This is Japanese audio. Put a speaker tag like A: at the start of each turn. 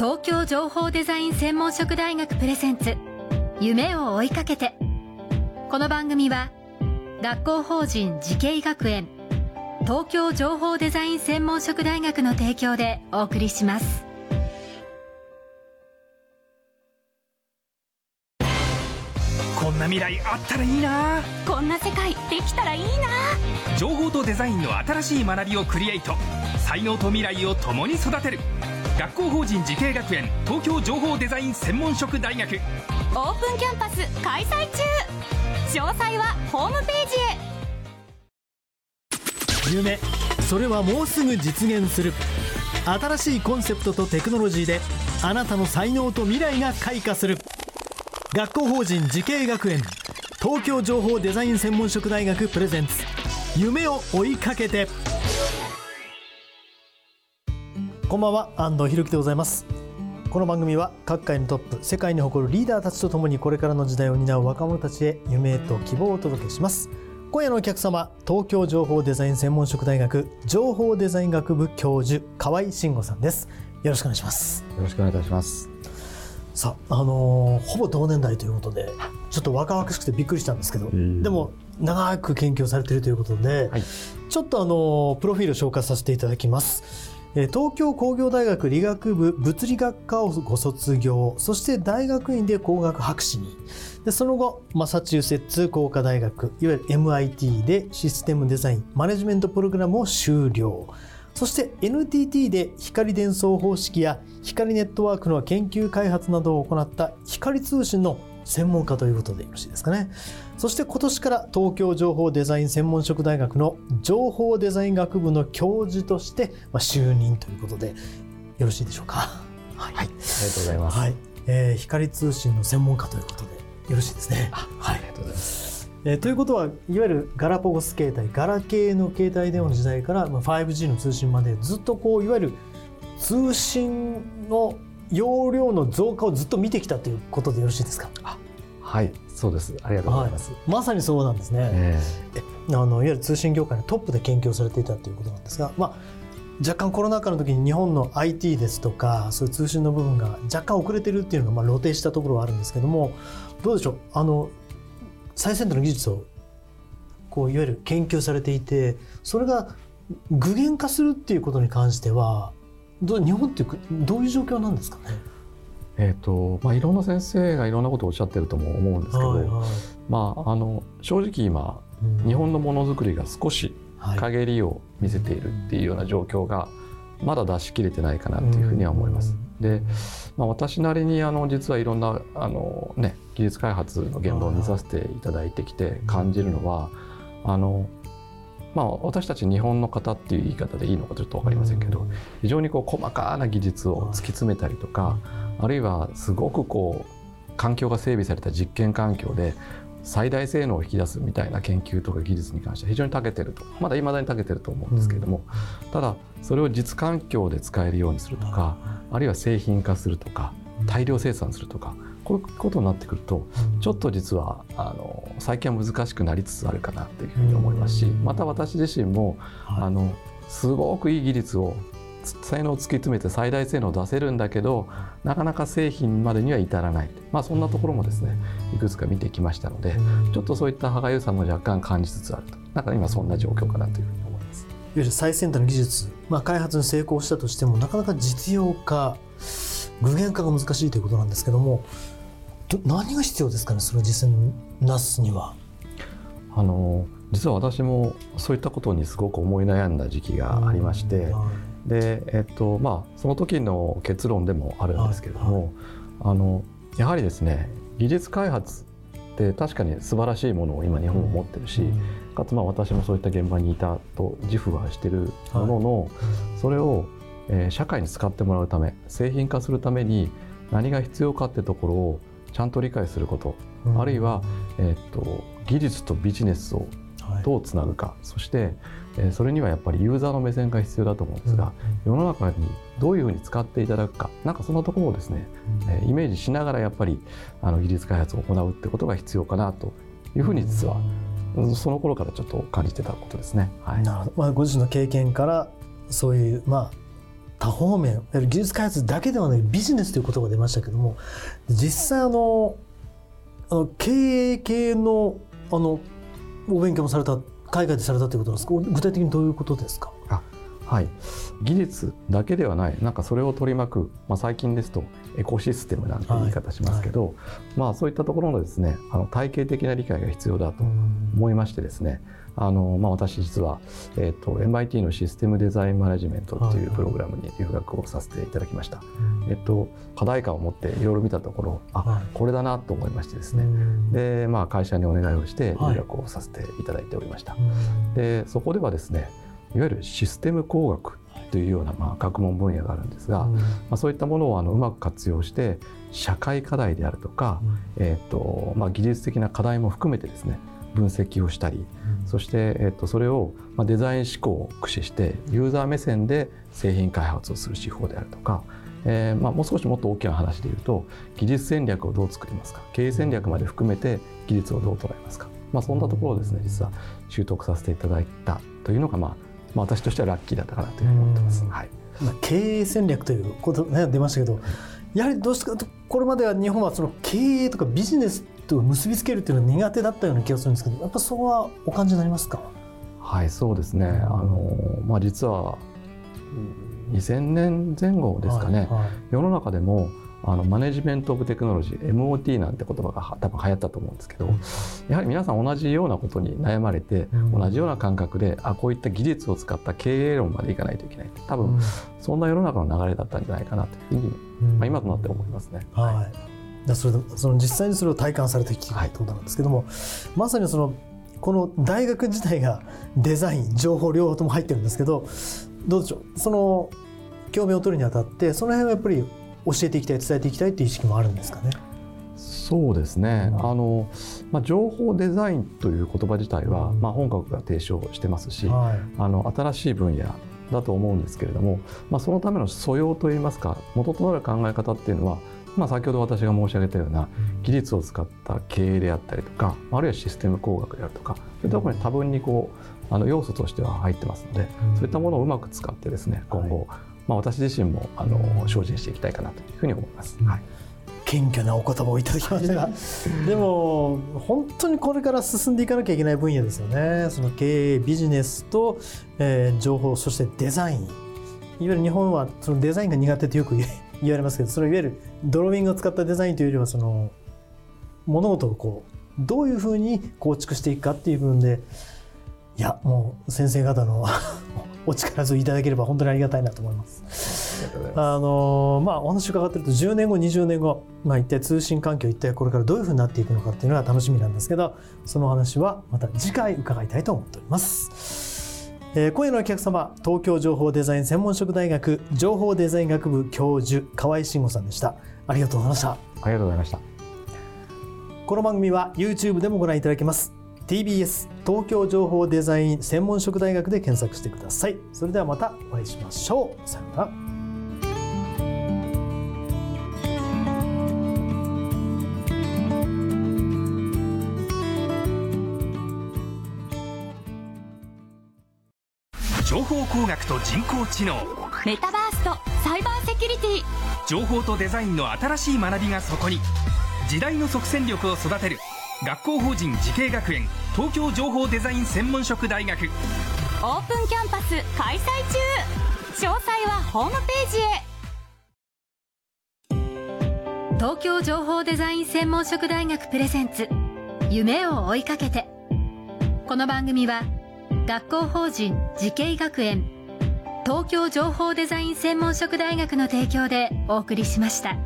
A: 東京情報デザイン専門職大学プレゼンツ夢を追いかけて。この番組は学校法人慈恵学園東京情報デザイン専門職大学の提供でお送りします。
B: こんな未来あったらいいな。
C: こんな世界できたらいいな。
B: 情報とデザインの新しい学びをクリエイト。才能と未来を共に育てる学校法人慈恵学園東京情報デザイン専門職大学。
C: オープンキャンパス開催中。詳細はホームペー
D: ジへ。夢それはもうすぐ実現する。新しいコンセプトとテクノロジーであなたの才能と未来が開花する。学校法人慈恵学園東京情報デザイン専門職大学プレゼンツ。夢を追いかけてこんばんは安藤博樹でございます。この番組は各界のトップ世界に誇るリーダーたちとともにこれからの時代を担う若者たちへ夢と希望をお届けします。今夜のお客様東京情報デザイン専門職大学情報デザイン学部教授河合慎吾さんです。よろしくお願いします。
E: よろしくお願いいたします。
D: さあ、あのー、ほぼ同年代ということでちょっと若々しくてびっくりしたんですけど、でも長く研究されているということで、はい、ちょっとあのプロフィールを紹介させていただきます東京工業大学理学部物理学科をご卒業そして大学院で工学博士に。でその後マサチューセッツ工科大学いわゆる MIT でシステムデザインマネジメントプログラムを修了。そして NTT で光伝送方式や光ネットワークの研究開発などを行った光通信の専門家ということでよろしいですかね。そして今年から東京情報デザイン専門職大学の情報デザイン学部の教授として就任ということでよろしいでしょうか。
E: はい、はい、ありがとうございます。はい、
D: えー、光通信の専門家ということでよろしいですね。
E: はい、ありがとうございます。
D: えー、ということはいわゆるガラパゴス携帯ガラケーの携帯電話の時代から、まあ、5G の通信までずっとこういわゆる通信の容量の増加をずっと見てきたということでよろしいですか
E: はいそうです。ありがとうございます、はい、
D: まさにそうなんですね、えー、あのいわゆる通信業界のトップで研究されていたということなんですが、まあ、若干コロナ禍の時に日本の IT ですとかそういう通信の部分が若干遅れてるっていうのがまあ露呈したところはあるんですけどもどうでしょう？あの最先端の技術をこういわゆる研究されていてそれが具現化するっていうことに関してはど日本ってどういう状況なんですかね？
E: えーとまあ、いろんな先生がいろんなことをおっしゃってるとも思うんですけど、はいはい、まあ、あの正直今、うん、日本のものづくりが少し陰りを見せているっていうような状況がまだ出し切れてないかなっていうふうには思います。で、まあ、私なりにあの実はいろんなあの、ね、技術開発の現場を見させていただいてきて感じるのはあのまあ、私たち日本の方っていう言い方でいいのかちょっと分かりませんけど非常にこう細かな技術を突き詰めたりとかあるいはすごくこう環境が整備された実験環境で最大性能を引き出すみたいな研究とか技術に関しては非常に長けてると。まだいまだに長けてると思うんですけれども。ただそれを実環境で使えるようにするとかあるいは製品化するとか大量生産するとかこういうことになってくると、ちょっと実はあの最近は難しくなりつつあるかなというふうに思いますし、また私自身も、あのすごくいい技術を才能を突き詰めて最大性能を出せるんだけどなかなか製品までには至らない、まあ、そんなところもですねいくつか見てきましたのでちょっとそういった歯がゆさも若干感じつつあると。なんか今そんな状況かなというふうに思います。いわ
D: ゆる最先端の技術、まあ、開発に成功したとしてもなかなか実用化具現化が難しいということなんですけども何が必要ですかねそれを実践なすには？
E: あの実は私もそういったことにすごく思い悩んだ時期がありまして、でえっとまあその時の結論でもあるんですけれども、はいはい、あのやはりですね技術開発って確かに素晴らしいものを今日本も持ってるし、うん、かつまあ私もそういった現場にいたと自負はしてるものの、はい、それを、えー、社会に使ってもらうため製品化するために何が必要かってところをちゃんと理解すること、うん、あるいは、えー、っと技術とビジネスをどうつなぐか、はい、そして、えー、それにはやっぱりユーザーの目線が必要だと思うんですが、うん、世の中にどういうふうに使っていただくか。なんかそのところをですね、うん、えー、イメージしながらやっぱりあの技術開発を行うってことが必要かなというふうに実は、その頃からちょっと感じてたことですね。
D: はい、なるほど、まあ、ご自身の経験からそういう、まあ、多方面技術開発だけではないビジネスという言葉が出ましたけども実際あのあの経営系のあのお勉強もされた海外でされたということなんですか具体的にどういうことですか？
E: はい、技術だけではない。なんかそれを取り巻く、まあ、最近ですとエコシステムなんて言い方しますけど、はい。はい、まあ、そういったところのですねあの体系的な理解が必要だと思いましてですねあの、まあ、私実は、えーと、MIT のシステムデザインマネジメントっていうプログラムに留学をさせていただきました、はい、えっと、課題感を持っていろいろ見たところあ、これだなと思いましてですね。で、まあ、会社にお願いをして留学をさせていただいておりました、でそこではですねいわゆるシステム工学というようなまあ学問分野があるんですが、うん、まあ、そういったものをあのうまく活用して社会課題であるとか、うん、えーとまあ、技術的な課題も含めてですね分析をしたり、うん、そして、えー、とそれを、まあ、デザイン思考を駆使してユーザー目線で製品開発をする手法であるとか、えーまあ、もう少しもっと大きな話で言うと技術戦略をどう作りますか経営戦略まで含めて技術をどう捉えますか、まあ、そんなところをですね実は習得させていただいたというのがまあまあ、私としてはラッキーだったかなというふうに思ってます。はい。
D: まあ、経営戦略ということね出ましたけど、やはりどうしてかとこれまでは日本はその経営とかビジネスと結びつけるっていうのは苦手だったような気がするんですけどやっぱそこはお感じになりますか？
E: はいそうですね、あのまあ、実は2000年前後ですかね、はいはい、世の中でもあのマネジメント・オブ・テクノロジー MOT なんて言葉が多分流行ったと思うんですけど、やはり皆さん同じようなことに悩まれて、同じような感覚であこういった技術を使った経営論までいかないといけない多分、そんな世の中の流れだったんじゃないかなというふうに、まあ、今となって思いますね。
D: はい、それその実際にそれを体感されてきているということなんですけども、まさにそのこの大学自体がデザイン情報両方とも入ってるんですけどどうでしょう？その興味を取るにあたってその辺はやっぱり教えていきたい伝えていきたいっていう意識もあるんですかね？
E: そうですね、うん、あのまあ、情報デザインという言葉自体は、うん、まあ、本格が提唱してますし、はい、あの新しい分野だと思うんですけれども、まあ、そのための素養といいますか元となる考え方っていうのは、まあ、先ほど私が申し上げたような技術を使った経営であったりとかあるいはシステム工学であるとかそういったところに多分にこうあの要素としては入ってますので、うん、そういったものをうまく使ってですね今後、はいまあ、私自身もあの精進していきたいかなというふうに思います。はい
D: 謙虚なお言葉をいただきましたが。でも本当にこれから進んでいかなきゃいけない分野ですよね。その経営ビジネスと、えー、情報そしてデザイン。いわゆる日本はそのデザインが苦手とよく 言われますけどそれいわゆるドローイングを使ったデザインというよりはその物事をこうどういうふうに構築していくかっていう部分でいやもう先生方の お力添えいただければ本当にありがたいなと思います。あのまあお話伺ってると10年後20年後、まあ、一体通信環境一体これからどういうふうになっていくのかっていうのが楽しみなんですけどその話はまた次回伺いたいと思っております。えー、今夜のお客様東京情報デザイン専門職大学情報デザイン学部教授河合慎吾さんでした。ありがとうございました。あ
E: りがとうございました。
D: この番組は YouTube でもご覧いただけます TBS 東京情報デザイン専門職大学で検索してください。それではまたお会いしましょう。さようなら。
B: 情報工学と人工知能。
C: メタバースとサイバーセキュリティ。
B: 情報とデザインの新しい学びがそこに。時代の即戦力を育てる学校法人慈恵学園東京情報デザイン専門職大学。オー
C: プンキャンパス開催中。詳細はホームペ
A: ージへ。東京情報デザイン専門職大学プレゼンツ。夢を追いかけて。この番組は学校法人慈恵学園。東京情報デザイン専門職大学の提供でお送りしました。